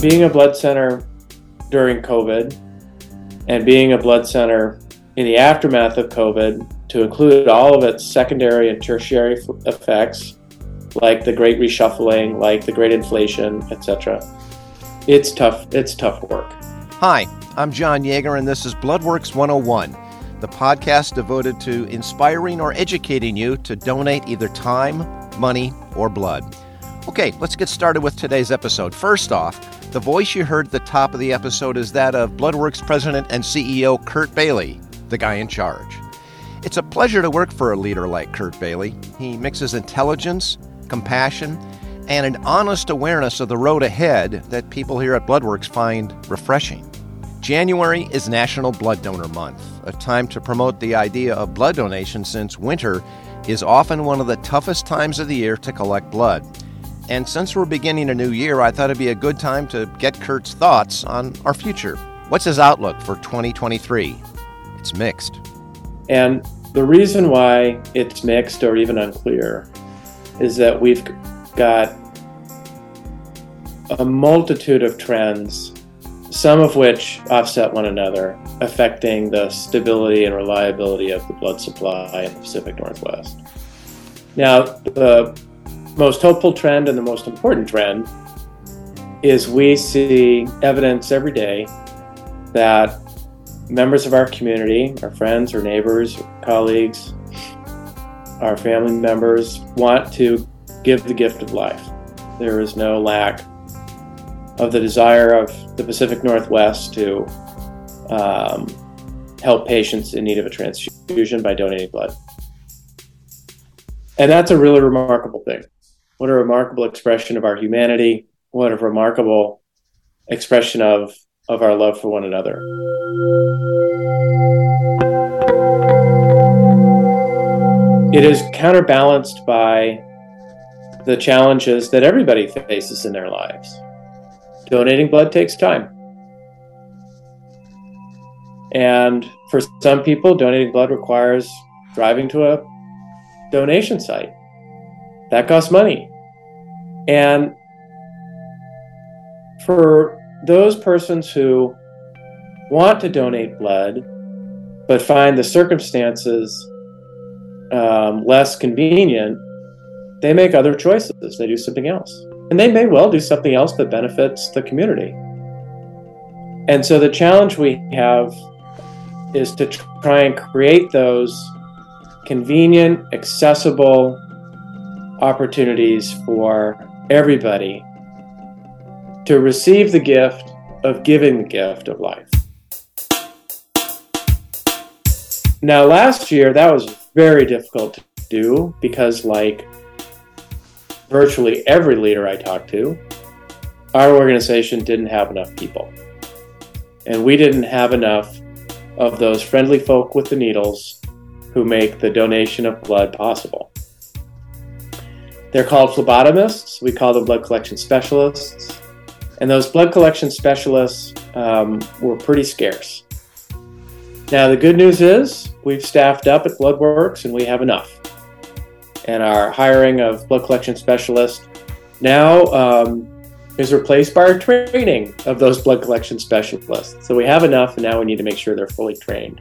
being a blood center during COVID and being a blood center in the aftermath of COVID to include all of its secondary and tertiary effects, like the great reshuffling, like the great inflation, etc. It's tough. It's tough work. Hi, I'm John Yeager, and this is Bloodworks 101, the podcast devoted to inspiring or educating you to donate either time, money, or blood. Okay, let's get started with today's episode. First off, the voice you heard at the top of the episode is that of Bloodworks President and CEO Curt Bailey, the guy in charge. It's a pleasure to work for a leader like Curt Bailey. He mixes intelligence, compassion, and an honest awareness of the road ahead that people here at Bloodworks find refreshing. January is National Blood Donor Month, a time to promote the idea of blood donation since winter is often one of the toughest times of the year to collect blood. And since we're beginning a new year, I thought it'd be a good time to get Curt's thoughts on our future. What's his outlook for 2023? It's mixed. And the reason why it's mixed or even unclear is that we've got a multitude of trends, some of which offset one another, affecting the stability and reliability of the blood supply in the Pacific Northwest. Now, the most hopeful trend and the most important trend is we see evidence every day that members of our community, our friends, our neighbors, colleagues, our family members want to give the gift of life. There is no lack of the desire of the Pacific Northwest to um, help patients in need of a transfusion by donating blood. And that's a really remarkable thing. What a remarkable expression of our humanity. What a remarkable expression of, of our love for one another. It is counterbalanced by the challenges that everybody faces in their lives. Donating blood takes time. And for some people, donating blood requires driving to a donation site that costs money. And for those persons who want to donate blood, but find the circumstances um, less convenient, they make other choices. They do something else. And they may well do something else that benefits the community. And so the challenge we have is to try and create those convenient, accessible, opportunities for everybody to receive the gift of giving the gift of life. Now, last year, that was very difficult to do because, like virtually every leader I talked to, our organization didn't have enough people. And we didn't have enough of those friendly folk with the needles who make the donation of blood possible. They're called phlebotomists. We call them blood collection specialists. And those blood collection specialists um, were pretty scarce. Now, the good news is we've staffed up at Bloodworks and we have enough. And our hiring of blood collection specialists now um, is replaced by our training of those blood collection specialists. So we have enough, and now we need to make sure they're fully trained.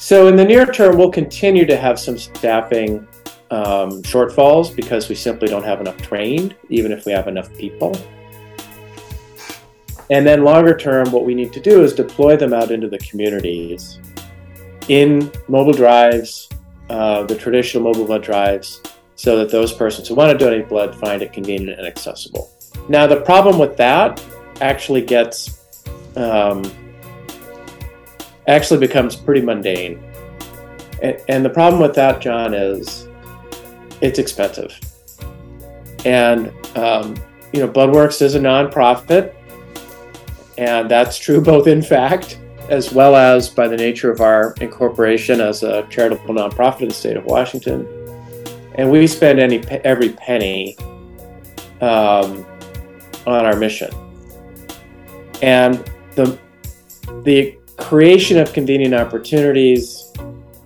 So, in the near term, we'll continue to have some staffing um, shortfalls because we simply don't have enough trained, even if we have enough people. And then longer term, what we need to do is deploy them out into the communities in mobile drives, uh, the traditional mobile blood drives, so that those persons who want to donate blood find it convenient and accessible. Now, the problem with that actually gets, um, actually becomes pretty mundane. And, and the problem with that, John, is it's expensive. And, um, you know, Bloodworks is a nonprofit, and that's true both in fact as well as by the nature of our incorporation as a charitable nonprofit in the state of Washington. And we spend any every penny um, on our mission. And the the creation of convenient opportunities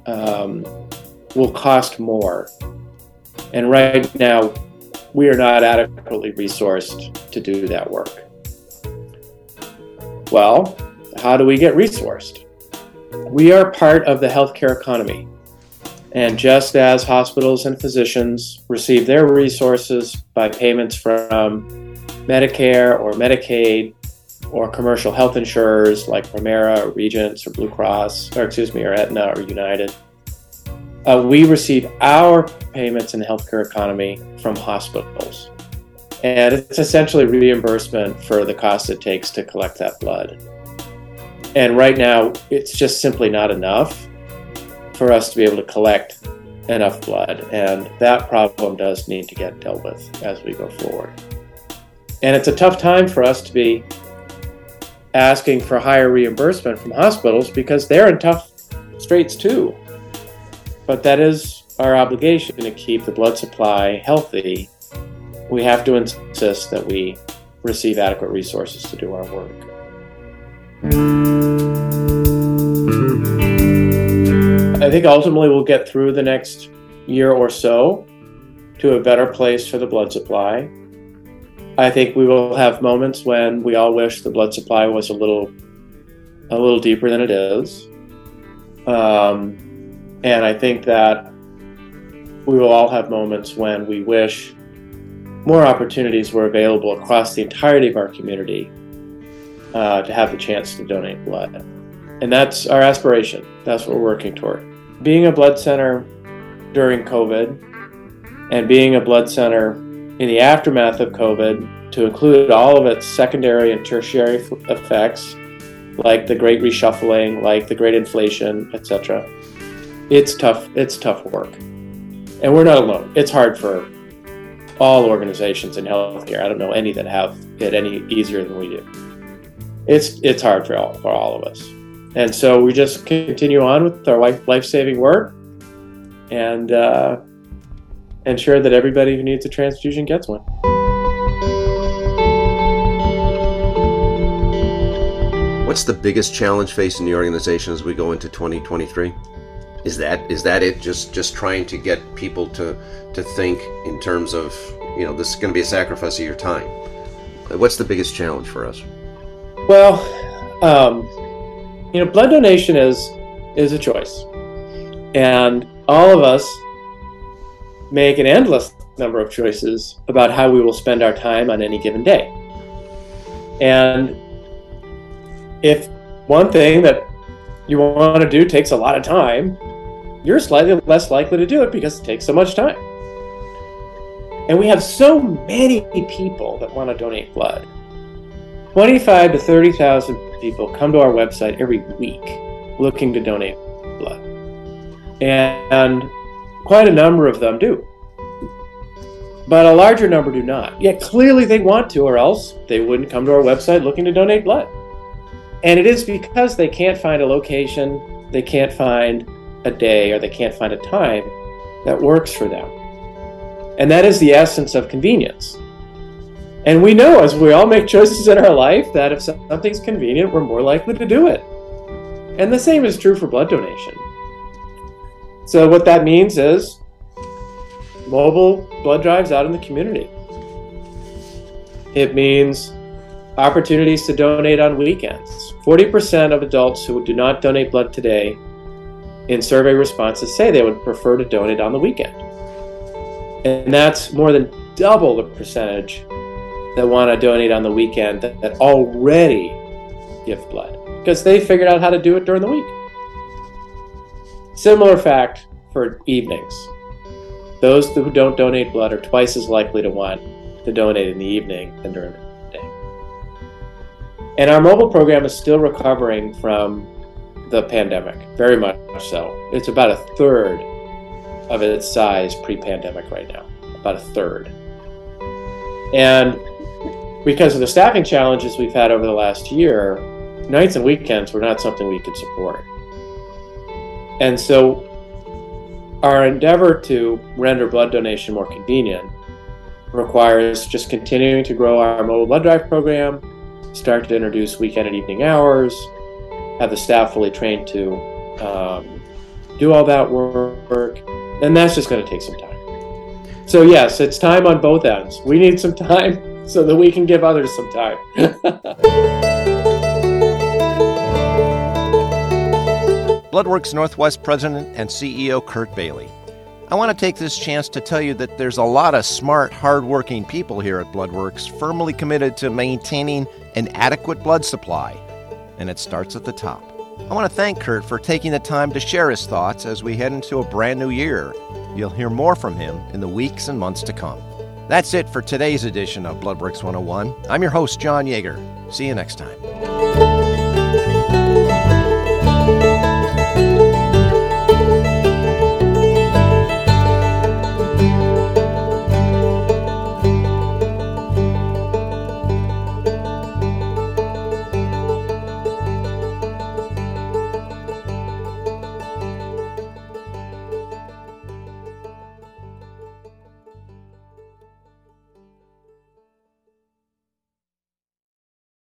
um, will cost more and right now, we are not adequately resourced to do that work. Well, how do we get resourced? We are part of the healthcare economy. And just as hospitals and physicians receive their resources by payments from Medicare or Medicaid or commercial health insurers like Premera or Regence or Blue Cross, or excuse me, or Aetna or United, uh, we receive our payments in the healthcare economy from hospitals. And it's essentially reimbursement for the cost it takes to collect that blood. And right now, it's just simply not enough for us to be able to collect enough blood. And that problem does need to get dealt with as we go forward. And it's a tough time for us to be asking for higher reimbursement from hospitals because they're in tough straits too. But that is our obligation to keep the blood supply healthy. We have to insist that we receive adequate resources to do our work. I think ultimately we'll get through the next year or so to a better place for the blood supply. I think we will have moments when we all wish the blood supply was a little a little deeper than it is. Um, and I think that we will all have moments when we wish more opportunities were available across the entirety of our community uh, to have the chance to donate blood. And that's our aspiration. That's what we're working toward being a blood center during COVID and being a blood center in the aftermath of COVID to include all of its secondary and tertiary effects, like the great reshuffling, like the great inflation, etc. It's tough. It's tough work, and we're not alone. It's hard for all organizations in healthcare. I don't know any that have it any easier than we do. It's it's hard for all for all of us. And so we just continue on with our life saving work and uh, ensure that everybody who needs a transfusion gets one. What's the biggest challenge facing the organization as we go into 2023? Is that is that it? Just just trying to get people to to think in terms of you know this is going to be a sacrifice of your time. What's the biggest challenge for us? Well, um, you know, blood donation is is a choice, and all of us make an endless number of choices about how we will spend our time on any given day. And if one thing that you want to do takes a lot of time, you're slightly less likely to do it because it takes so much time. And we have so many people that want to donate blood. 25 to 30,000 people come to our website every week looking to donate blood. And quite a number of them do. But a larger number do not. Yet clearly they want to, or else they wouldn't come to our website looking to donate blood. And it is because they can't find a location, they can't find a day, or they can't find a time that works for them. And that is the essence of convenience. And we know as we all make choices in our life that if something's convenient, we're more likely to do it. And the same is true for blood donation. So, what that means is mobile blood drives out in the community. It means opportunities to donate on weekends. 40% of adults who do not donate blood today in survey responses say they would prefer to donate on the weekend. And that's more than double the percentage that want to donate on the weekend that, that already give blood because they figured out how to do it during the week. Similar fact for evenings. Those who don't donate blood are twice as likely to want to donate in the evening than during the day. And our mobile program is still recovering from the pandemic, very much so. It's about a third of its size pre pandemic right now, about a third. And because of the staffing challenges we've had over the last year, nights and weekends were not something we could support. And so our endeavor to render blood donation more convenient requires just continuing to grow our mobile blood drive program, start to introduce weekend and evening hours, have the staff fully trained to um, do all that work, and that's just going to take some time. So, yes, it's time on both ends. We need some time so that we can give others some time. Bloodworks Northwest President and CEO Curt Bailey. I want to take this chance to tell you that there's a lot of smart, hardworking people here at Bloodworks firmly committed to maintaining an adequate blood supply, and it starts at the top. I want to thank Curt for taking the time to share his thoughts as we head into a brand new year. You'll hear more from him in the weeks and months to come. That's it for today's edition of Bloodworks 101. I'm your host, John Yeager. See you next time.